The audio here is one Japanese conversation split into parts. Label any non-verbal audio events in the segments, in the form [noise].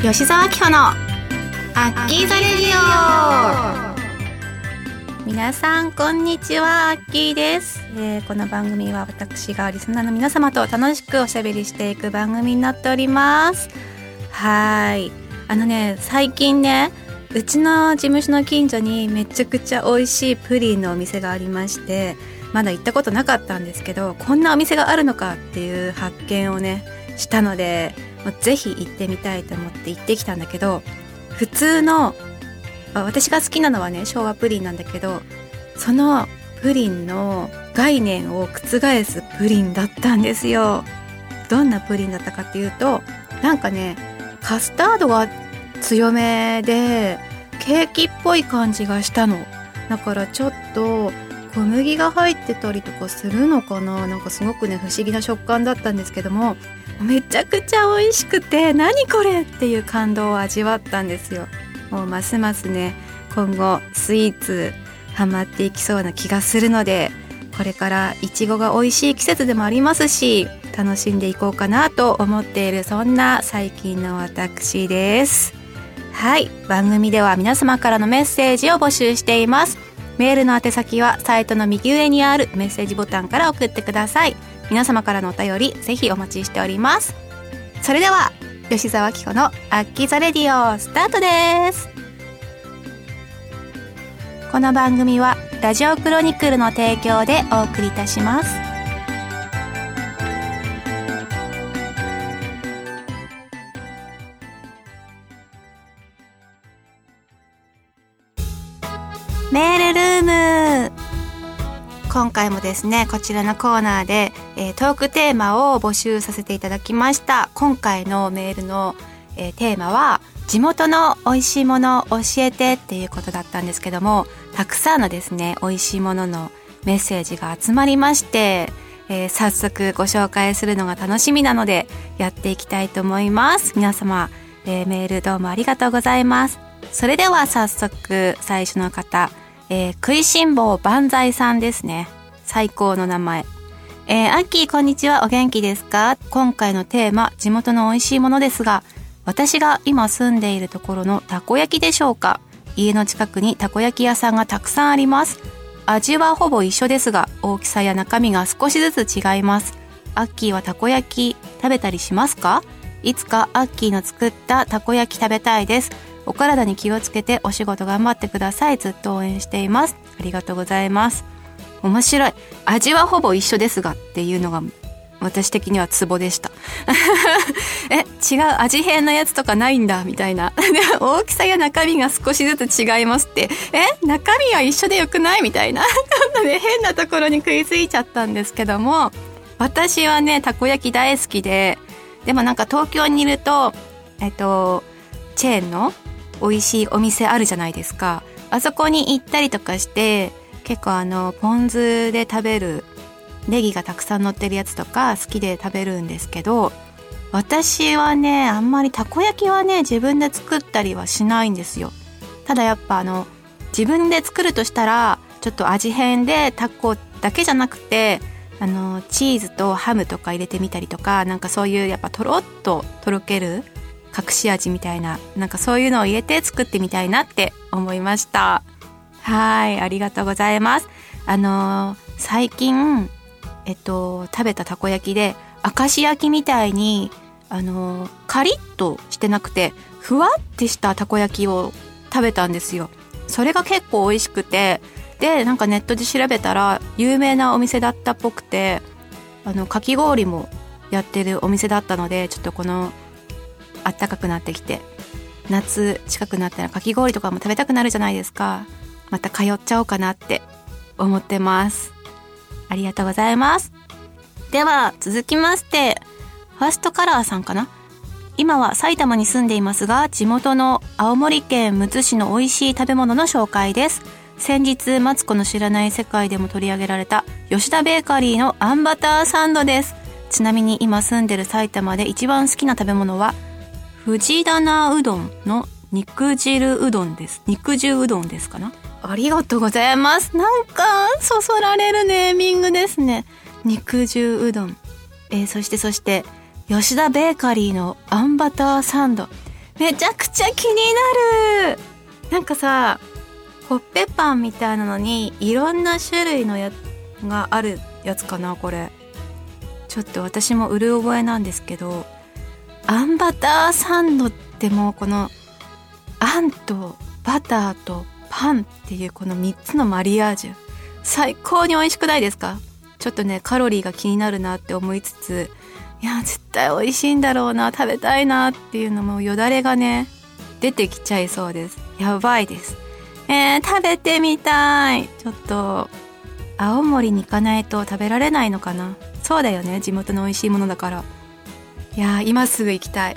吉沢明穂のアッキーザレディオ。皆さんこんにちはアッキーです、えー、この番組は私がリスナーの皆様と楽しくおしゃべりしていく番組になっております。はい。あのね最近ねうちの事務所の近所にめちゃくちゃ美味しいプリンのお店がありましてまだ行ったことなかったんですけどこんなお店があるのかっていう発見をねしたのでぜひ行ってみたいと思って行ってきたんだけど普通の私が好きなのはね昭和プリンなんだけどそのプリンの概念を覆すプリンだったんですよ。どんなプリンだったかっていうとなんかねカスタードが強めでケーキっぽい感じがしたの。だからちょっと小麦が入ってたりとかするのかな。なんかすごくね不思議な食感だったんですけどもめちゃくちゃ美味しくて何これっていう感動を味わったんですよ。もうますますね今後スイーツハマっていきそうな気がするのでこれからいちごが美味しい季節でもありますし楽しんでいこうかなと思っているそんな最近の私です。はい番組では皆様からのメッセージを募集しています。メールの宛先はサイトの右上にあるメッセージボタンから送ってください。皆様からのお便りぜひお待ちしております。それでは吉沢紀子のアッキザレディオスタートです。この番組はラジオクロニクルの提供でお送りいたします。今回もですねこちらのコーナーで、えー、トークテーマを募集させていただきました。今回のメールの、えー、テーマは地元の美味しいもの教えてっていうことだったんですけどもたくさんのですね美味しいもののメッセージが集まりまして、えー、早速ご紹介するのが楽しみなのでやっていきたいと思います。皆様、えメールどうもありがとうございます。それでは早速最初の方えー、食いしん坊万歳さんですね。最高の名前。えー、アッキーこんにちは、お元気ですか？今回のテーマ、地元の美味しいものですが、私が今住んでいるところのたこ焼きでしょうか？家の近くにたこ焼き屋さんがたくさんあります。味はほぼ一緒ですが、大きさや中身が少しずつ違います。アッキーはたこ焼き食べたりしますか？いつかアッキーの作ったたこ焼き食べたいです。お体に気をつけてお仕事頑張ってください。ずっと応援しています。ありがとうございます。面白い。味はほぼ一緒ですがっていうのが私的にはツボでした。[laughs] え、違う味変のやつとかないんだみたいな。[laughs] 大きさや中身が少しずつ違いますって。え、中身は一緒でよくないみたいな。なので変なところに食いついちゃったんですけども、私はね、たこ焼き大好きで、でもなんか東京にいると、えっと、チェーンの美味しいお店あるじゃないですか。あそこに行ったりとかして、結構あの、ポン酢で食べるネギがたくさん乗ってるやつとか好きで食べるんですけど、私はね、あんまりたこ焼きはね、自分で作ったりはしないんですよ。ただやっぱあの、自分で作るとしたら、ちょっと味変でタコだけじゃなくて、あの、チーズとハムとか入れてみたりとか、なんかそういうやっぱとろっととろける隠し味みたいななんかそういうのを入れて作ってみたいなって思いました。はいありがとうございます。あのー、最近えっと食べたたこ焼きで明石焼きみたいにあのー、カリッとしてなくてふわってしたたこ焼きを食べたんですよ。それが結構美味しくてでなんかネットで調べたら有名なお店だったっぽくてあのかき氷もやってるお店だったのでちょっとこの暖かくなってきて夏近くなったらかき氷とかも食べたくなるじゃないですか。また通っちゃおうかなって思ってます。ありがとうございます。では続きましてファーストカラーさんかな。今は埼玉に住んでいますが地元の青森県むつ市の美味しい食べ物の紹介です。先日マツコの知らない世界でも取り上げられた吉田ベーカリーのあんバターサンドです。ちなみに今住んでる埼玉で一番好きな食べ物は藤棚うどんの肉汁うどんです。肉汁うどんですかな？ありがとうございます。なんか、そそられるネーミングですね。肉汁うどん。えー、そしてそして、吉田ベーカリーのあんバターサンド。めちゃくちゃ気になるなんかさコッペパンみたいなのにいろんな種類のやがあるやつかなこれちょっと私もうる覚えなんですけどあんバターサンドってもうこのあんとバターとパンっていうこの3つのマリアージュ。最高に美味しくないですか？ちょっとねカロリーが気になるなって思いつついや絶対美味しいんだろうな食べたいなっていうのもよだれがね出てきちゃいそうです。やばいです。えー、食べてみたい。ちょっと青森に行かないと食べられないのかな？そうだよね地元の美味しいものだから。いや今すぐ行きたい。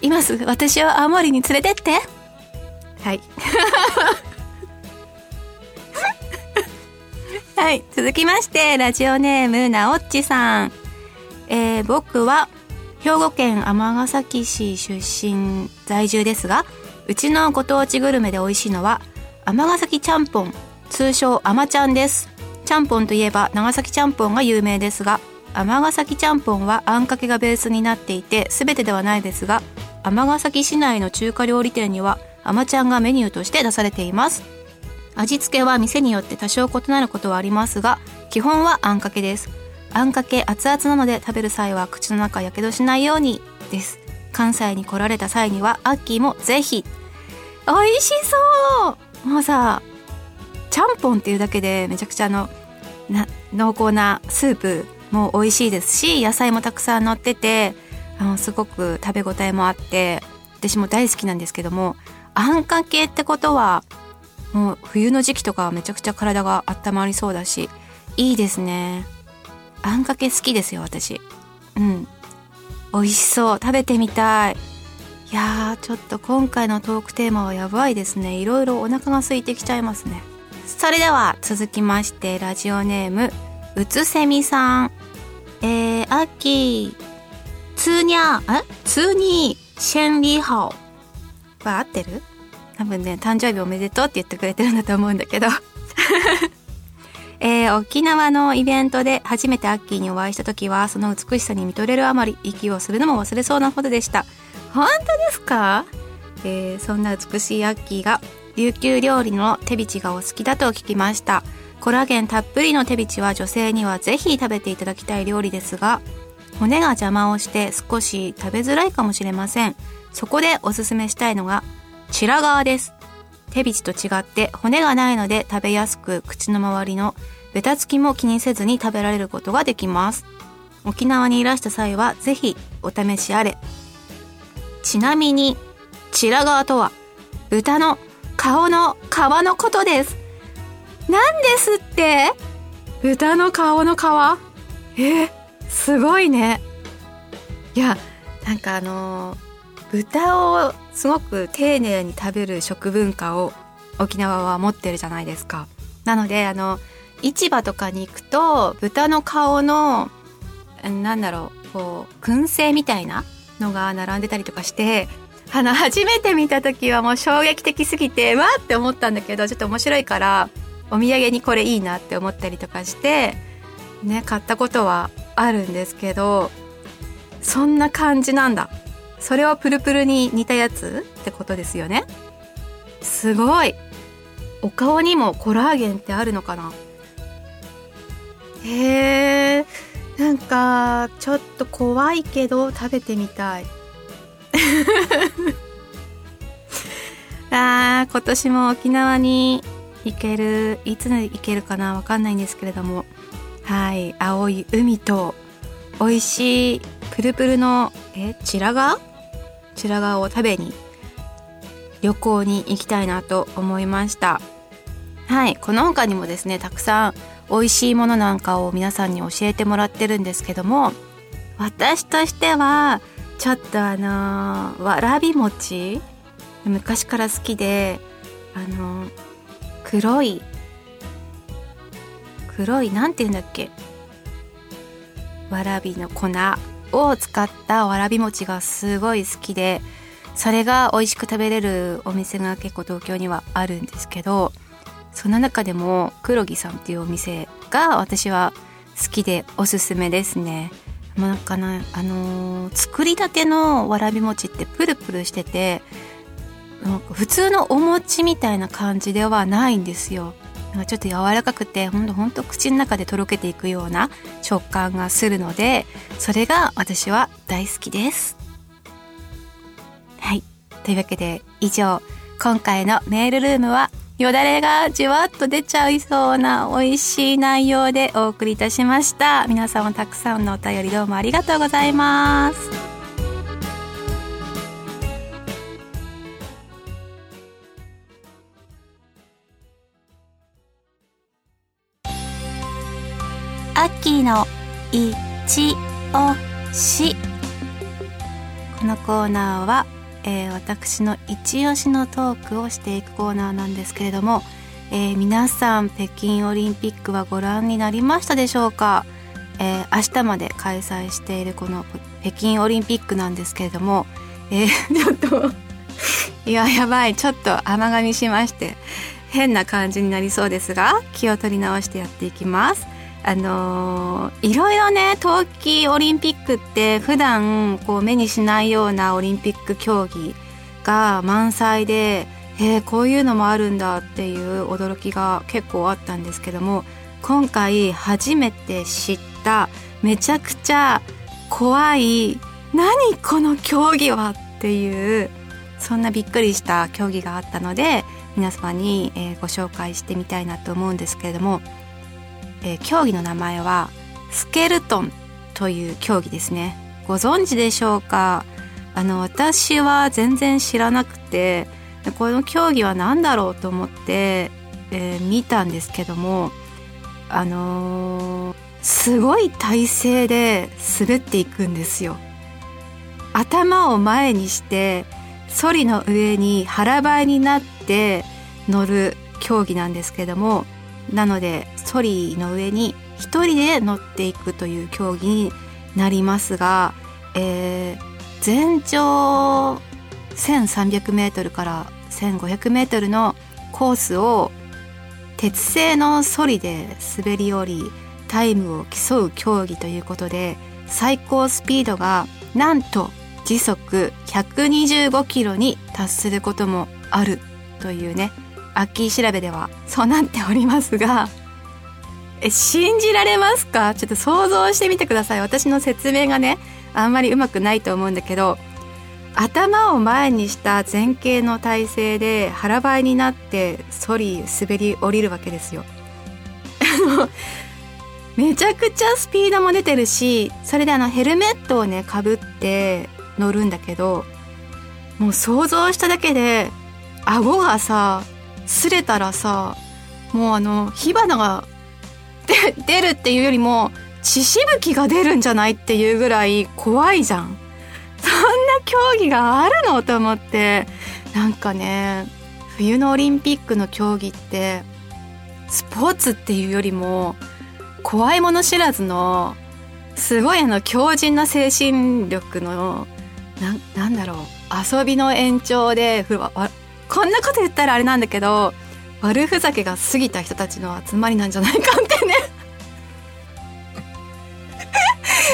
今すぐ私を青森に連れてって。はい。[laughs] はい続きましてラジオネームなおっちさん。えー、僕は兵庫県尼崎市出身在住ですがうちのご当地グルメで美味しいのは尼崎ちゃんぽん。通称あまちゃんです。ちゃんぽんといえば長崎ちゃんぽんが有名ですが尼崎ちゃんぽんはあんかけがベースになっていて全てではないですが尼崎市内の中華料理店にはあまちゃんがメニューとして出されています。味付けは店によって多少異なることはありますが基本はあんかけです。あんかけ熱々なので食べる際は口の中やけどしないようにです。関西に来られた際にはアッキーもぜひ。美味しそう。もうさちゃんぽんっていうだけでめちゃくちゃあのな濃厚なスープもう美味しいですし野菜もたくさん乗っててあのすごく食べ応えもあって私も大好きなんですけどもあんかけってことはもう冬の時期とかはめちゃくちゃ体が温まりそうだしいいですね。あんかけ好きですよ私。うん。美味しそう。食べてみたい。いやーちょっと今回のトークテーマはやばいですね。いろいろお腹が空いてきちゃいますね。それでは続きましてラジオネームうつせみさん。えー、秋。ツーニャーえ？ツーニーシェンリーハオは合ってる？多分ね誕生日おめでとうって言ってくれてるんだと思うんだけど。[laughs] えー、沖縄のイベントで初めてアッキーにお会いした時はその美しさに見とれるあまり息をするのも忘れそうなほどでした。本当ですか、えー、そんな美しいアッキーが琉球料理の手びちがお好きだと聞きましたコラーゲンたっぷりの手びちは女性にはぜひ食べていただきたい料理ですが骨が邪魔をして少し食べづらいかもしれません。そこでおすすめしたいのがチラガーです。手びちと違って骨がないので食べやすく口の周りのベタつきも気にせずに食べられることができます。沖縄にいらした際はぜひお試しあれ。ちなみにチラガーとは豚の顔の皮のことです。なんですって？豚の顔の皮？えすごいね。いやなんかあのー豚をすごく丁寧に食べる食文化を沖縄は持ってるじゃないですか。なのであの市場とかに行くと豚の顔のなんだろうこう燻製みたいなのが並んでたりとかしてあの初めて見た時はもう衝撃的すぎてわーって思ったんだけどちょっと面白いからお土産にこれいいなって思ったりとかしてね買ったことはあるんですけどそんな感じなんだ。それはプルプルに似たやつってことですよね。すごい。お顔にもコラーゲンってあるのかな。へえなんかちょっと怖いけど食べてみたい。[laughs] あー今年も沖縄に行けるいつ行けるかなわかんないんですけれども。はい。青い海と美味しいプルプルのえチラガ？白髪を食べに旅行に行きたいなと思いました。はい。この他にもですねたくさん美味しいものなんかを皆さんに教えてもらってるんですけども私としてはちょっとあのー、わらび餅？昔から好きであのー、黒い黒いなんて言うんだっけ？わらびの粉を使ったわらび餅がすごい好きでそれが美味しく食べれるお店が結構東京にはあるんですけどその中でも黒木さんっていうお店が私は好きでおすすめですね。なんかなあのー、作りたてのわらび餅ってプルプルしてて普通のお餅みたいな感じではないんですよ。なんかちょっと柔らかくてほんとほんと口の中でとろけていくような食感がするのでそれが私は大好きです。はい。というわけで以上今回のメールルームはよだれがじわっと出ちゃいそうな美味しい内容でお送りいたしました。皆さんもたくさんのお便りどうもありがとうございます。秋のいちおし。このコーナーはえー、私の一押しのトークをしていくコーナーなんですけれども、えー、皆さん北京オリンピックはご覧になりましたでしょうか、えー、明日まで開催しているこの北京オリンピックなんですけれども、えー、[laughs] ちょっといややばい。ちょっと甘噛みしまして変な感じになりそうですが気を取り直してやっていきます。あの、いろいろね冬季オリンピックって普段こう目にしないようなオリンピック競技が満載でえー、こういうのもあるんだっていう驚きが結構あったんですけども今回初めて知っためちゃくちゃ怖い何この競技はっていうそんなびっくりした競技があったので皆様に、えー、ご紹介してみたいなと思うんですけれどもえー、競技の名前はスケルトンという競技ですね。ご存知でしょうか？あの私は全然知らなくてこの競技は何だろうと思って、えー、見たんですけどもあのー、すごい体勢で滑っていくんですよ。頭を前にしてソリの上に腹ばいになって乗る競技なんですけどもなのでソリの上に一人で乗っていくという競技になりますが、えー、全長 1300m から 1500m のコースを鉄製のソリで滑り降りタイムを競う競技ということで最高スピードがなんと時速125キロに達することもあるというねアッキー調べではそうなっておりますが [laughs] え信じられますか？ちょっと想像してみてください私の説明がねあんまりうまくないと思うんだけど頭を前にした前傾の体勢で腹ばいになってソリ滑り降りるわけですよ。[laughs] めちゃくちゃスピードも出てるしそれであのヘルメットをねかぶって乗るんだけどもう想像しただけで顎がさ擦れたらさもうあの火花が出るっていうよりも血しぶきが出るんじゃないっていうぐらい怖いじゃん。そんな競技があるのと思って。なんかね冬のオリンピックの競技ってスポーツっていうよりも怖いもの知らずのすごいあの強靭な精神力のななんだろう遊びの延長でこんなこと言ったらあれなんだけど悪ふざけが過ぎた人たちの集まりなんじゃないかってね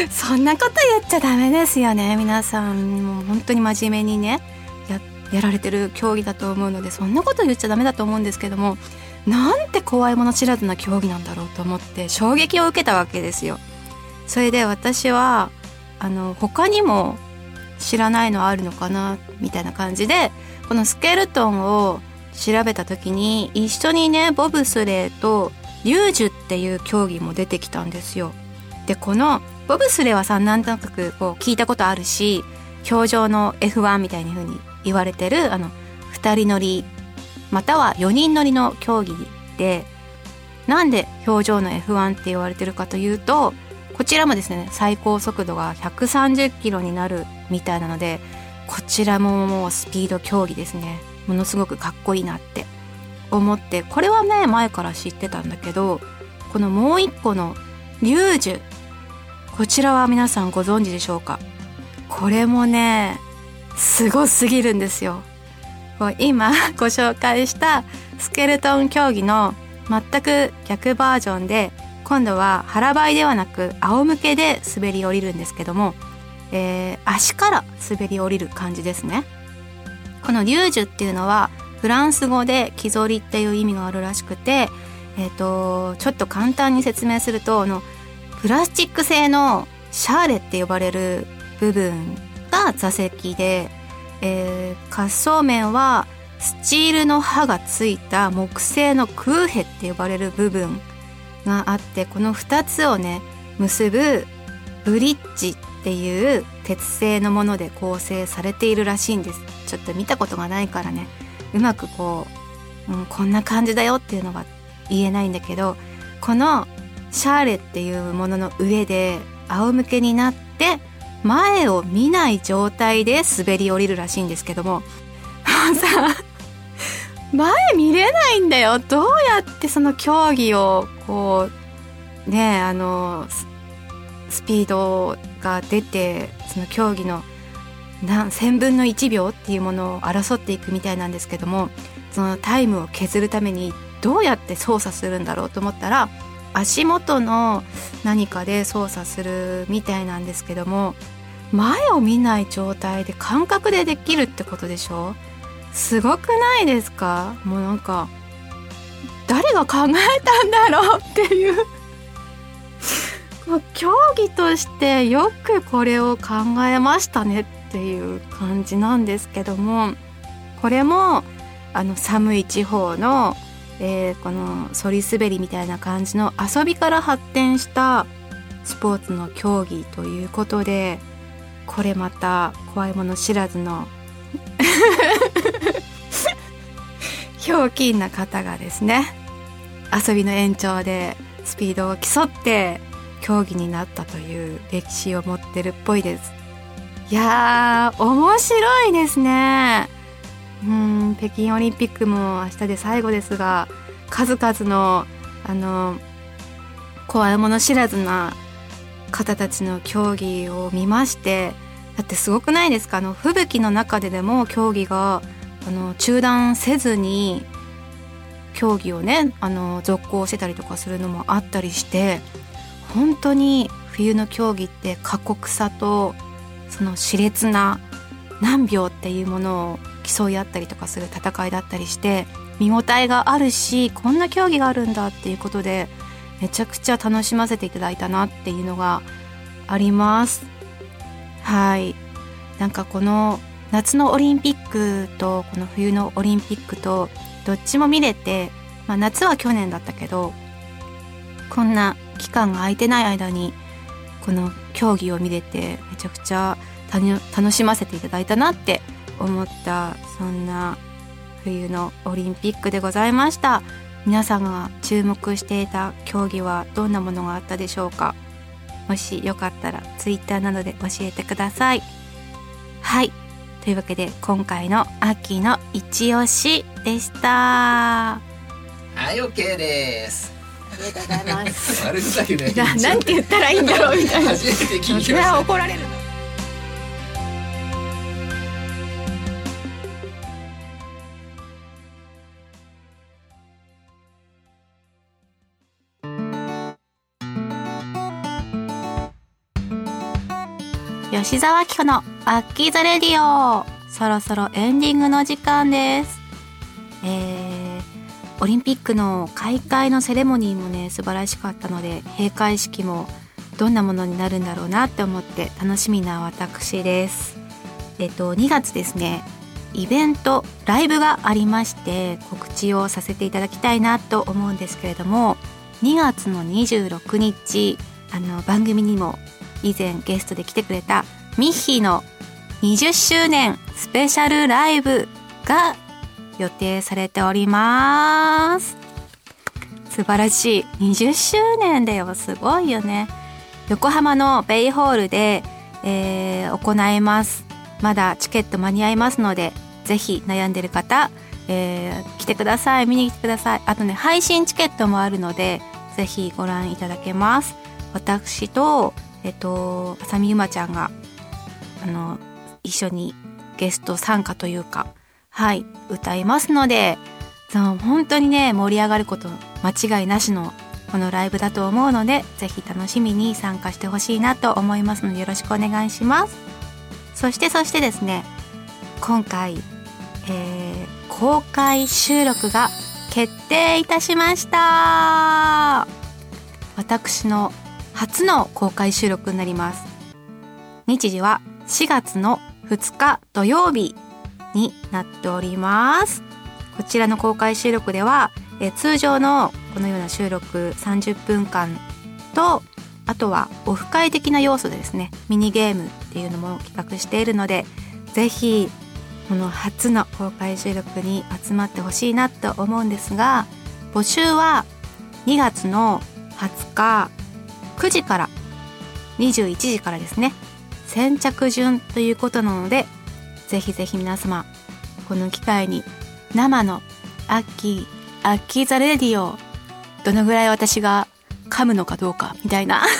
[laughs] そんなこと言っちゃダメですよね皆さんもう本当に真面目にねややられてる競技だと思うのでそんなこと言っちゃダメだと思うんですけどもなんて怖いもの知らずな競技なんだろうと思って衝撃を受けたわけですよ。それで私はあの他にも知らないのあるのかなみたいな感じでこのスケルトンを調べた時に一緒にねボブスレーとリュージュっていう競技も出てきたんですよ。でこのボブスレーはさなんとなくこう聞いたことあるし氷上の F1 みたいな風に言われてるあの2人乗りまたは4人乗りの競技でなんで氷上の F1 って言われてるかというとこちらもですね最高速度が130キロになるみたいなのでこちらももうスピード競技ですね。ものすごくかっこいいなって。思ってこれはね前から知ってたんだけどこのもう一個のリュージュこちらは皆さんご存知でしょうか？これもねすごすぎるんですよ。今 [laughs] ご紹介したスケルトン競技の全く逆バージョンで今度は腹ばいではなく仰向けで滑り降りるんですけども、えー、足から滑り降りる感じですね。このリュージュっていうのはフランス語で木ぞりっていう意味があるらしくて、えーと、ちょっと簡単に説明するとあのプラスチック製のシャーレって呼ばれる部分が座席で、えー、滑走面はスチールの刃がついた木製のクーヘって呼ばれる部分があってこの2つをね結ぶブリッジっていう鉄製のもので構成されているらしいんです。ちょっと見たことがないからね。うまくこう、うん、こんな感じだよっていうのが言えないんだけどこのシャーレっていうものの上で仰向けになって前を見ない状態で滑り降りるらしいんですけども。さ前見れないんだよ。どうやってその競技をこうねあのスピードが出てその競技の何1000分の1秒っていうものを争っていくみたいなんですけどもそのタイムを削るためにどうやって操作するんだろうと思ったら足元の何かで操作するみたいなんですけども前を見ない状態で感覚でできるってことでしょ？すごくないですか？もうなんか誰が考えたんだろうっていう。競技としてよくこれを考えましたねっていう感じなんですけどもこれもあの寒い地方の、えー、この反り滑りみたいな感じの遊びから発展したスポーツの競技ということでこれまた怖いもの知らずのひょうきんな方がですね遊びの延長でスピードを競って競技になったという歴史を持ってるっぽいです。いやー面白いですね。うん北京オリンピックも明日で最後ですが数々のあの怖いもの知らずな方たちの競技を見ましてだってすごくないですか？あの吹雪の中ででも競技があの中断せずに競技をねあの続行してたりとかするのもあったりして本当に冬の競技って過酷さとその熾烈な何秒っていうものを競い合ったりとかする戦いだったりして見応えがあるしこんな競技があるんだっていうことでめちゃくちゃ楽しませていただいたなっていうのがあります。はい。なんかこの夏のオリンピックとこの冬のオリンピックとどっちも見れて、まあ、夏は去年だったけどこんな期間が空いてない間にこの競技を見れてめちゃくちゃ楽しませていただいたなって思ったそんな冬のオリンピックでございました。皆さんが注目していた競技はどんなものがあったでしょうか。もしよかったら Twitter などで教えてください。はい。というわけで今回の秋の一押しでした。はい OK です。りがとうございます。悪ふざけね。なんて言ったらいいんだろうみたいな。初めて聞きました。怒られる。吉沢紀子のアッキーザレディオそろそろエンディングの時間です。えー、オリンピックの開会のセレモニーもね素晴らしかったので閉会式もどんなものになるんだろうなって思って楽しみな私です。えっと2月ですねイベントライブがありまして告知をさせていただきたいなと思うんですけれども2月の26日あの番組にも以前ゲストで来てくれたミッヒーの20周年スペシャルライブが予定されております。素晴らしい。20周年だよ。すごいよね。横浜のベイホールで、えー、行います。まだチケット間に合いますのでぜひ悩んでる方、えー、来てください。見に来てください。あとね配信チケットもあるのでぜひご覧いただけます。私とえっと浅見ゆまちゃんがあの一緒にゲスト参加というかはい歌いますので本当にね盛り上がること間違いなしのこのライブだと思うのでぜひ楽しみに参加してほしいなと思いますのでよろしくお願いします。そしてそしてですね今回、えー、公開収録が決定いたしました。私の初の公開収録になります。日時は4月の2日土曜日。になっております。こちらの公開収録では、え通常のこのような収録30分間とあとはオフ会的な要素でですねミニゲームっていうのも企画しているのでぜひこの初の公開収録に集まってほしいなと思うんですが募集は2月の20日9時から21時からですね先着順ということなのでぜひぜひ皆様この機会に生のアッキーアッキー the radio どのぐらい私が噛むのかどうかみたいな。[laughs]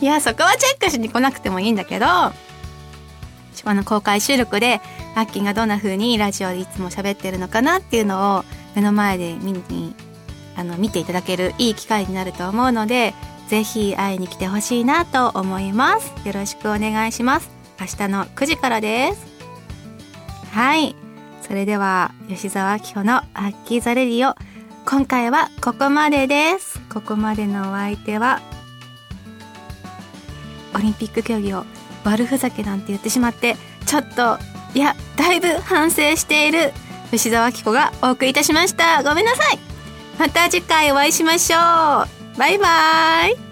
いやそこはチェックしに来なくてもいいんだけどこの公開収録でアッキーがどんな風にラジオでいつも喋ってるのかなっていうのを目の前で見にあの見ていただけるいい機会になると思うのでぜひ会いに来てほしいなと思います。よろしくお願いします。明日の9時からです。はい。それでは吉沢明子のアッキーザレディオ今回はここまでです。ここまでのお相手はオリンピック競技を悪ふざけなんて言ってしまってちょっといやだいぶ反省している吉沢明子がお送りいたしました。ごめんなさい。また次回お会いしましょう。バイバイ。